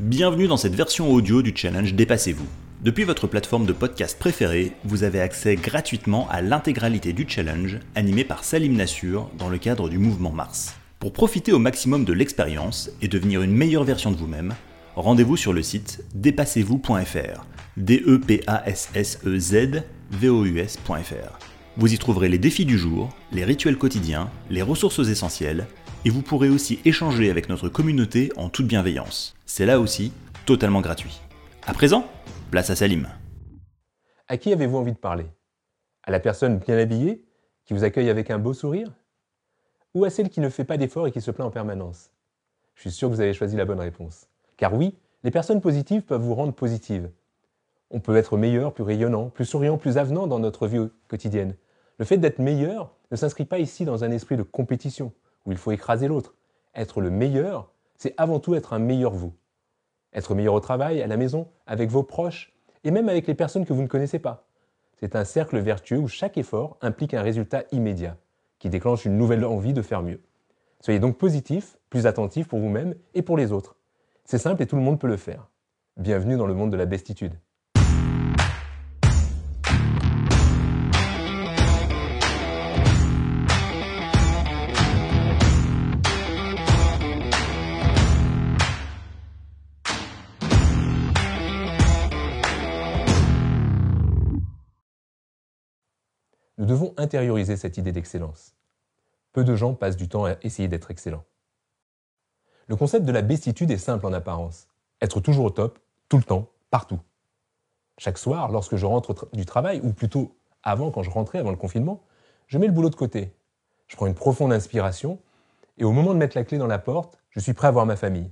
Bienvenue dans cette version audio du challenge Dépassez-vous. Depuis votre plateforme de podcast préférée, vous avez accès gratuitement à l'intégralité du challenge animé par Salim Nassur dans le cadre du mouvement Mars. Pour profiter au maximum de l'expérience et devenir une meilleure version de vous-même, rendez-vous sur le site dépassez-vous.fr. d e p a s s e z v o u s.fr. Vous y trouverez les défis du jour, les rituels quotidiens, les ressources essentielles, et vous pourrez aussi échanger avec notre communauté en toute bienveillance. C'est là aussi totalement gratuit. À présent, place à Salim. À qui avez-vous envie de parler? À la personne bien habillée, qui vous accueille avec un beau sourire? Ou à celle qui ne fait pas d'efforts et qui se plaint en permanence? Je suis sûr que vous avez choisi la bonne réponse. Car oui, les personnes positives peuvent vous rendre positive. On peut être meilleur, plus rayonnant, plus souriant, plus avenant dans notre vie quotidienne. Le fait d'être meilleur ne s'inscrit pas ici dans un esprit de compétition, où il faut écraser l'autre. Être le meilleur, c'est avant tout être un meilleur vous. Être meilleur au travail, à la maison, avec vos proches, et même avec les personnes que vous ne connaissez pas. C'est un cercle vertueux où chaque effort implique un résultat immédiat, qui déclenche une nouvelle envie de faire mieux. Soyez donc positif, plus attentif pour vous-même et pour les autres. C'est simple et tout le monde peut le faire. Bienvenue dans le monde de la bestitude. Devons intérioriser cette idée d'excellence. Peu de gens passent du temps à essayer d'être excellents. Le concept de la bestitude est simple en apparence. Être toujours au top, tout le temps, partout. Chaque soir, lorsque je rentre du travail, ou plutôt avant, quand je rentrais avant le confinement, je mets le boulot de côté. Je prends une profonde inspiration, et au moment de mettre la clé dans la porte, je suis prêt à voir ma famille.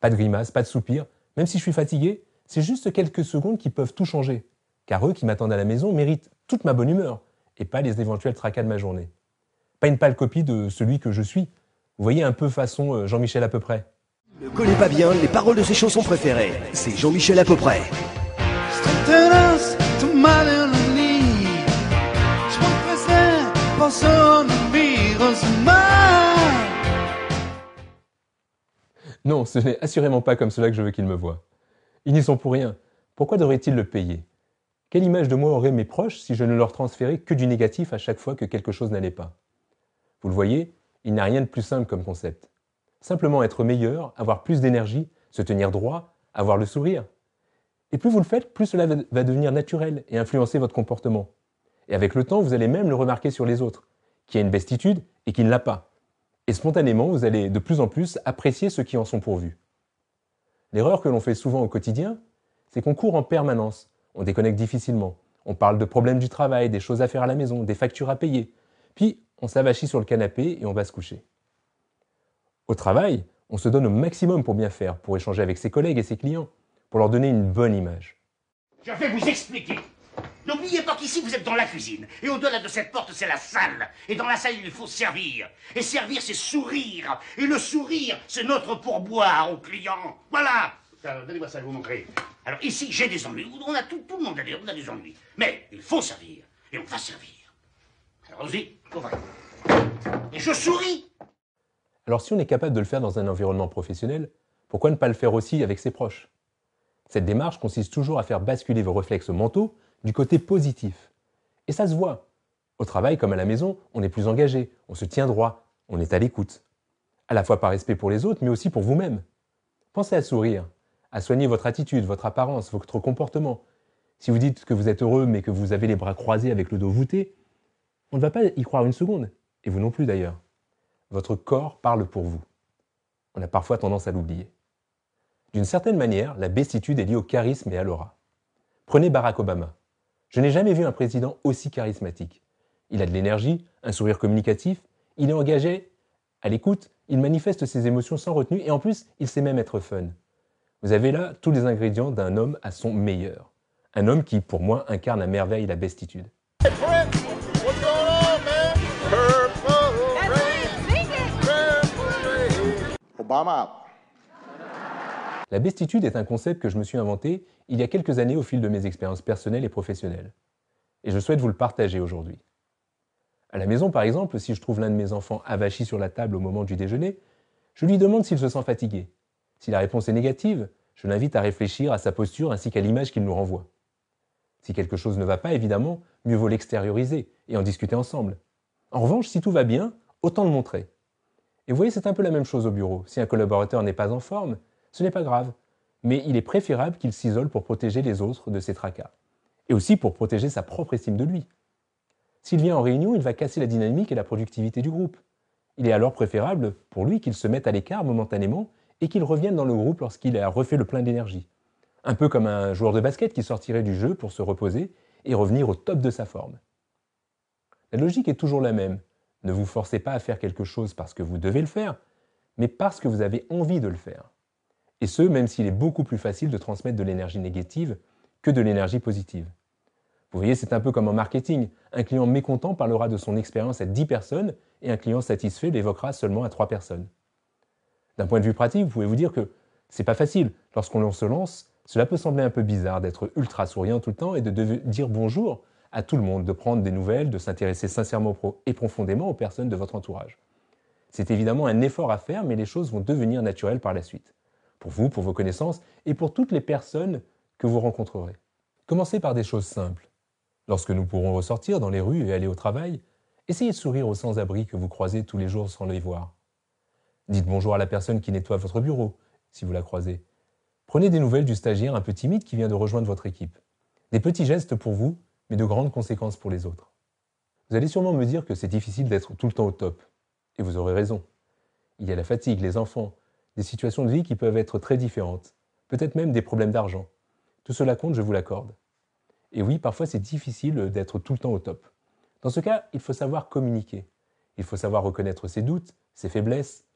Pas de grimace, pas de soupir, même si je suis fatigué, c'est juste quelques secondes qui peuvent tout changer. Car eux qui m'attendent à la maison méritent toute ma bonne humeur, et pas les éventuels tracas de ma journée. Pas une pâle copie de celui que je suis, vous voyez un peu façon euh, Jean-Michel à peu près. Ne connais pas bien les paroles de ses chansons préférées. C'est Jean-Michel à peu près. Non, ce n'est assurément pas comme cela que je veux qu'ils me voient. Ils n'y sont pour rien. Pourquoi devraient-ils le payer? Quelle image de moi auraient mes proches si je ne leur transférais que du négatif à chaque fois que quelque chose n'allait pas? Vous le voyez, il n'y a rien de plus simple comme concept. Simplement être meilleur, avoir plus d'énergie, se tenir droit, avoir le sourire. Et plus vous le faites, plus cela va devenir naturel et influencer votre comportement. Et avec le temps, vous allez même le remarquer sur les autres, qui a une bestitude et qui ne l'a pas. Et spontanément, vous allez de plus en plus apprécier ceux qui en sont pourvus. L'erreur que l'on fait souvent au quotidien, c'est qu'on court en permanence, on déconnecte difficilement, on parle de problèmes du travail, des choses à faire à la maison, des factures à payer. Puis, on s'avachit sur le canapé et on va se coucher. Au travail, on se donne au maximum pour bien faire, pour échanger avec ses collègues et ses clients, pour leur donner une bonne image. Je vais vous expliquer. N'oubliez pas qu'ici vous êtes dans la cuisine. Et au-delà de cette porte, c'est la salle. Et dans la salle, il faut servir. Et servir, c'est sourire. Et le sourire, c'est notre pourboire aux clients. Voilà. Donnez-moi ça, je vous montrer. Alors ici, j'ai des ennuis. On a tout, le monde a des, on a des ennuis. Mais il faut servir. Et on va servir. Alors allons-y. Et je souris. Alors si on est capable de le faire dans un environnement professionnel, pourquoi ne pas le faire aussi avec ses proches? Cette démarche consiste toujours à faire basculer vos réflexes mentaux du côté positif. Et ça se voit. Au travail comme à la maison, on est plus engagé, on se tient droit, on est à l'écoute. À la fois par respect pour les autres, mais aussi pour vous-même. Pensez à sourire, à soigner votre attitude, votre apparence, votre comportement. Si vous dites que vous êtes heureux mais que vous avez les bras croisés avec le dos voûté, on ne va pas y croire une seconde, et vous non plus d'ailleurs. Votre corps parle pour vous. On a parfois tendance à l'oublier. D'une certaine manière, la bestitude est liée au charisme et à l'aura. Prenez Barack Obama. Je n'ai jamais vu un président aussi charismatique. Il a de l'énergie, un sourire communicatif, il est engagé, à l'écoute, il manifeste ses émotions sans retenue et en plus, il sait même être fun. Vous avez là tous les ingrédients d'un homme à son meilleur. Un homme qui, pour moi, incarne à merveille la bestitude. La bestitude est un concept que je me suis inventé il y a quelques années au fil de mes expériences personnelles et professionnelles. Et je souhaite vous le partager aujourd'hui. À la maison, par exemple, si je trouve l'un de mes enfants avachi sur la table au moment du déjeuner, je lui demande s'il se sent fatigué. Si la réponse est négative, je l'invite à réfléchir à sa posture ainsi qu'à l'image qu'il nous renvoie. Si quelque chose ne va pas, évidemment, mieux vaut l'extérioriser et en discuter ensemble. En revanche, si tout va bien, autant le montrer. Et vous voyez, c'est un peu la même chose au bureau. Si un collaborateur n'est pas en forme, ce n'est pas grave. Mais il est préférable qu'il s'isole pour protéger les autres de ses tracas. Et aussi pour protéger sa propre estime de lui. S'il vient en réunion, il va casser la dynamique et la productivité du groupe. Il est alors préférable pour lui qu'il se mette à l'écart momentanément et qu'il revienne dans le groupe lorsqu'il a refait le plein d'énergie. Un peu comme un joueur de basket qui sortirait du jeu pour se reposer et revenir au top de sa forme. La logique est toujours la même. Ne vous forcez pas à faire quelque chose parce que vous devez le faire, mais parce que vous avez envie de le faire. Et ce, même s'il est beaucoup plus facile de transmettre de l'énergie négative que de l'énergie positive. Vous voyez, c'est un peu comme en marketing. Un client mécontent parlera de son expérience à 10 personnes et un client satisfait l'évoquera seulement à 3 personnes. D'un point de vue pratique, vous pouvez vous dire que c'est pas facile. Lorsqu'on se lance, cela peut sembler un peu bizarre d'être ultra souriant tout le temps et de dire bonjour à tout le monde, de prendre des nouvelles, de s'intéresser sincèrement et profondément aux personnes de votre entourage. C'est évidemment un effort à faire, mais les choses vont devenir naturelles par la suite. Pour vous, pour vos connaissances et pour toutes les personnes que vous rencontrerez. Commencez par des choses simples. Lorsque nous pourrons ressortir dans les rues et aller au travail, essayez de sourire aux sans-abri que vous croisez tous les jours sans les voir. Dites bonjour à la personne qui nettoie votre bureau, si vous la croisez. Prenez des nouvelles du stagiaire un peu timide qui vient de rejoindre votre équipe. Des petits gestes pour vous, mais de grandes conséquences pour les autres. Vous allez sûrement me dire que c'est difficile d'être tout le temps au top. Et vous aurez raison. Il y a la fatigue, les enfants, des situations de vie qui peuvent être très différentes, peut-être même des problèmes d'argent. Tout cela compte, je vous l'accorde. Et oui, parfois c'est difficile d'être tout le temps au top. Dans ce cas, il faut savoir communiquer. Il faut savoir reconnaître ses doutes, ses faiblesses.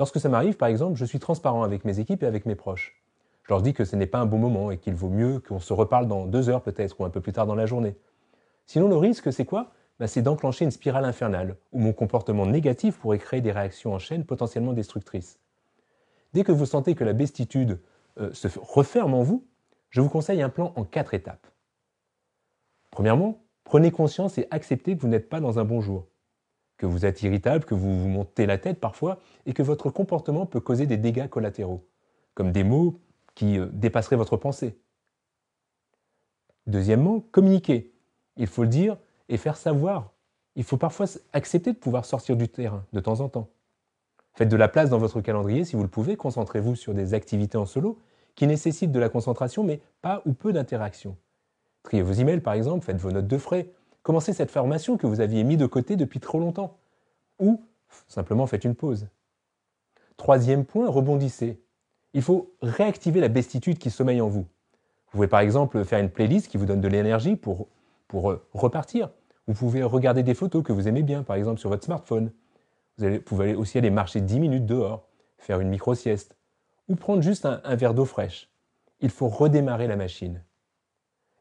Lorsque ça m'arrive, par exemple, je suis transparent avec mes équipes et avec mes proches. Je leur dis que ce n'est pas un bon moment et qu'il vaut mieux qu'on se reparle dans deux heures peut-être ou un peu plus tard dans la journée. Sinon, le risque, c'est quoi? Bah, C'est d'enclencher une spirale infernale où mon comportement négatif pourrait créer des réactions en chaîne potentiellement destructrices. Dès que vous sentez que la bestitude euh, se referme en vous, je vous conseille un plan en quatre étapes. Premièrement, prenez conscience et acceptez que vous n'êtes pas dans un bon jour, que vous êtes irritable, que vous vous montez la tête parfois et que votre comportement peut causer des dégâts collatéraux, comme des mots qui euh, dépasseraient votre pensée. Deuxièmement, communiquer. Il faut le dire et faire savoir. Il faut parfois accepter de pouvoir sortir du terrain de temps en temps. Faites de la place dans votre calendrier si vous le pouvez, concentrez-vous sur des activités en solo qui nécessitent de la concentration mais pas ou peu d'interaction. Triez vos emails par exemple, faites vos notes de frais, commencez cette formation que vous aviez mis de côté depuis trop longtemps? Ou simplement faites une pause. Troisième point, rebondissez. Il faut réactiver la bestitude qui sommeille en vous. Vous pouvez par exemple faire une playlist qui vous donne de l'énergie pour, euh, repartir. Vous pouvez regarder des photos que vous aimez bien, par exemple sur votre smartphone. Vous pouvez aussi aller marcher 10 minutes dehors, faire une micro-sieste, ou prendre juste un, verre d'eau fraîche. Il faut redémarrer la machine.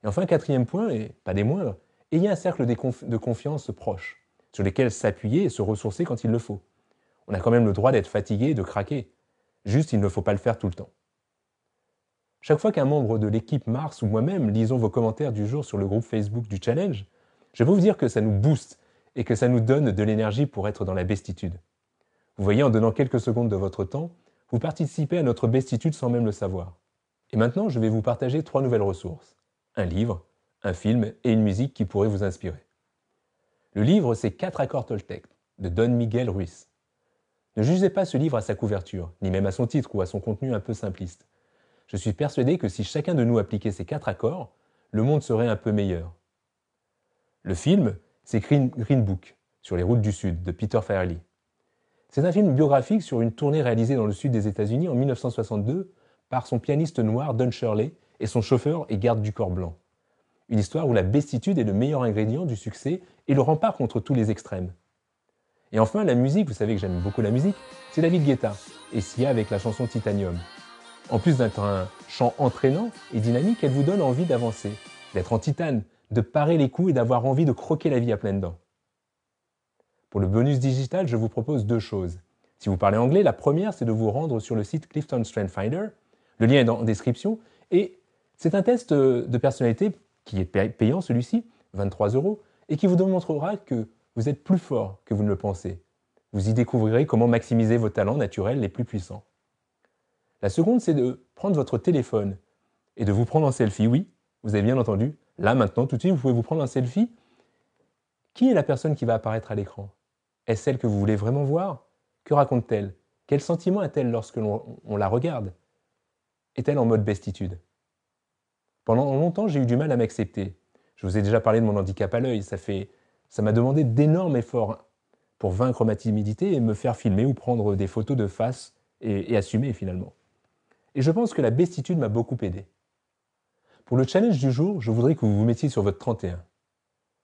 Et enfin, quatrième point, et pas des moindres, ayez un cercle de confiance proche, sur lesquels s'appuyer et se ressourcer quand il le faut. On a quand même le droit d'être fatigué de craquer. Juste, il ne faut pas le faire tout le temps. Chaque fois qu'un membre de l'équipe Mars ou moi-même lisons vos commentaires du jour sur le groupe Facebook du challenge, je peux vous dire que ça nous booste et que ça nous donne de l'énergie pour être dans la bestitude. Vous voyez, en donnant quelques secondes de votre temps, vous participez à notre bestitude sans même le savoir. Et maintenant, je vais vous partager trois nouvelles ressources. Un livre, un film et une musique qui pourraient vous inspirer. Le livre, c'est 4 accords Toltec de Don Miguel Ruiz. Ne jugez pas ce livre à sa couverture, ni même à son titre ou à son contenu un peu simpliste. Je suis persuadé que si chacun de nous appliquait ces quatre accords, le monde serait un peu meilleur. Le film, c'est Green, Book, sur les routes du Sud, de Peter Farrelly. C'est un film biographique sur une tournée réalisée dans le sud des États-Unis en 1962 par son pianiste noir Don Shirley et son chauffeur et garde du corps blanc. Une histoire où la bestitude est le meilleur ingrédient du succès et le rempart contre tous les extrêmes. Et enfin, la musique, vous savez que j'aime beaucoup la musique, c'est David Guetta, et Sia avec la chanson Titanium. En plus d'être un chant entraînant et dynamique, elle vous donne envie d'avancer, d'être en titane, de parer les coups et d'avoir envie de croquer la vie à pleines dents. Pour le bonus digital, je vous propose deux choses. Si vous parlez anglais, la première, c'est de vous rendre sur le site Clifton Strength Finder. Le lien est en description. Et c'est un test de personnalité qui est payant, celui-ci, 23 euros, et qui vous démontrera que vous êtes plus fort que vous ne le pensez. Vous y découvrirez comment maximiser vos talents naturels les plus puissants. La seconde, c'est de prendre votre téléphone et de vous prendre en selfie. Oui, vous avez bien entendu. Là, maintenant, tout de suite, vous pouvez vous prendre un selfie. Qui est la personne qui va apparaître à l'écran? Est-ce celle que vous voulez vraiment voir? Que raconte-t-elle? Quel sentiment a-t-elle lorsque l'on la regarde? Est-elle en mode bestitude? Pendant longtemps, j'ai eu du mal à m'accepter. Je vous ai déjà parlé de mon handicap à l'œil. Ça fait, ça m'a demandé d'énormes efforts pour vaincre ma timidité et me faire filmer ou prendre des photos de face et, et assumer finalement. Et je pense que la bestitude m'a beaucoup aidé. Pour le challenge du jour, je voudrais que vous vous mettiez sur votre 31.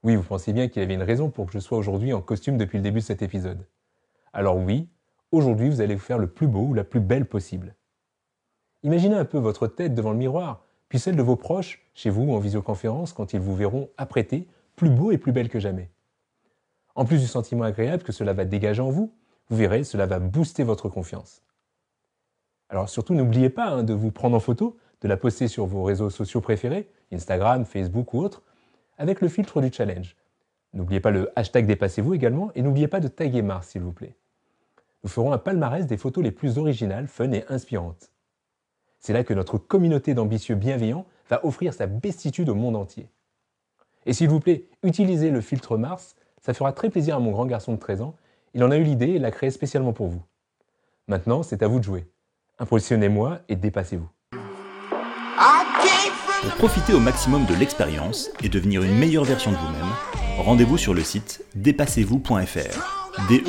Oui, vous pensez bien qu'il y avait une raison pour que je sois aujourd'hui en costume depuis le début de cet épisode. Alors oui, aujourd'hui vous allez vous faire le plus beau ou la plus belle possible. Imaginez un peu votre tête devant le miroir, puis celle de vos proches, chez vous en visioconférence, quand ils vous verront apprêté, plus beau et plus belle que jamais. En plus du sentiment agréable que cela va dégager en vous, vous verrez, cela va booster votre confiance. Alors surtout, n'oubliez pas hein, de vous prendre en photo, de la poster sur vos réseaux sociaux préférés, Instagram, Facebook ou autres, avec le filtre du challenge. N'oubliez pas le hashtag dépassez-vous également et n'oubliez pas de taguer Mars s'il vous plaît. Nous ferons un palmarès des photos les plus originales, fun et inspirantes. C'est là que notre communauté d'ambitieux bienveillants va offrir sa bestitude au monde entier. Et s'il vous plaît, utilisez le filtre Mars ça fera très plaisir à mon grand garçon de 13 ans. Il en a eu l'idée et l'a créé spécialement pour vous. Maintenant, c'est à vous de jouer. Impressionnez-moi et dépassez-vous. Pour profiter au maximum de l'expérience et devenir une meilleure version de vous-même, rendez-vous sur le site dépassez-vous.fr. D